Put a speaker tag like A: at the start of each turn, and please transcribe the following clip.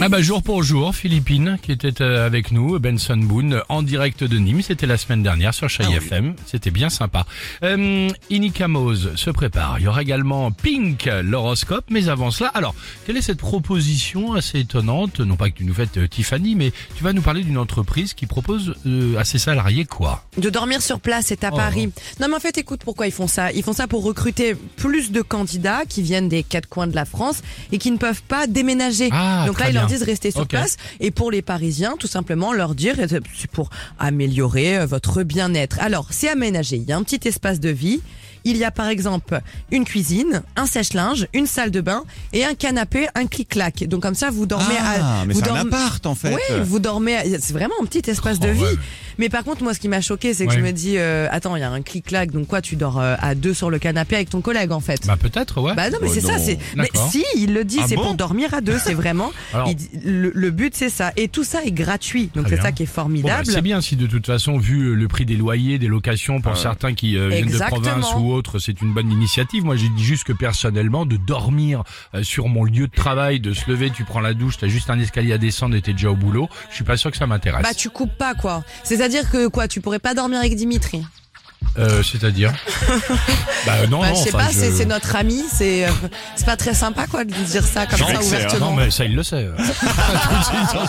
A: Ah bah jour pour jour, Philippine qui était euh, avec nous, Benson Boone en direct de Nîmes, c'était la semaine dernière sur Chai FM, c'était bien sympa. Euh, Inika Mose se prépare, il y aura également Pink, l'horoscope, mais avant cela, alors, quelle est cette proposition assez étonnante, non pas que tu nous faites euh, Tiffany, mais tu vas nous parler d'une entreprise qui propose euh, à ses salariés quoi?
B: De dormir sur place, c'est à
A: Oh.
B: Paris. Non mais en fait, écoute pourquoi ils font ça? Ils font ça pour recruter plus de candidats qui viennent des quatre coins de la France et qui ne peuvent pas déménager.
A: Ah,
B: Donc là, ils leur disent rester sur place. Et pour les Parisiens, tout simplement leur dire, c'est pour améliorer euh, votre bien-être. Alors, c'est aménagé. Il y a un petit espace de vie. Il y a par exemple une cuisine, un sèche-linge, une salle de bain et un canapé, un clic-clac. Donc comme ça, vous dormez
C: Ah,
B: à...
C: mais
B: vous
C: c'est un appart en fait.
B: oui, vous dormez, à- c'est vraiment un petit espace
A: Oh,
B: de vie.
A: ouais.
B: Mais par contre, moi, ce qui m'a choqué, c'est que
A: Ouais.
B: je me dis, euh, attends, il y a un clic-clac, donc quoi, tu dors euh, à deux sur le canapé avec ton collègue, en fait?
A: Bah peut-être, ouais.
B: Bah non, mais
C: Oh
B: c'est ça, c'est. Mais si, il le dit,
A: Ah
B: c'est
A: bon
B: pour dormir à deux, c'est vraiment.
A: Alors-
B: il dit- le, le but, c'est ça. Et tout ça est gratuit, donc c'est
A: bien.
B: ça qui est
A: Bon, bah,
B: formidable.
A: c'est bien si de toute façon, vu le prix des loyers, des locations pour certains qui euh, viennent de province ou autres, c'est une bonne initiative. Moi, j'ai dit juste que personnellement, de dormir euh, sur mon lieu de travail, de se lever, tu prends la douche, t'as juste un escalier à descendre et t'es déjà au boulot, je suis pas sûr que ça m'intéresse.
B: Bah tu coupes pas quoi. C'est-à-dire que quoi, tu pourrais pas dormir avec Dimitri?
A: Euh, C'est-à-dire? Bah non,
B: Bah
A: non.
B: je sais
A: enfin,
B: pas,
A: je-
B: c'est c'est notre ami, c'est euh, c'est pas très sympa quoi de dire ça comme
C: Non,
B: ça ouvertement.
A: non, mais ça, il le sait. Tout de suite sur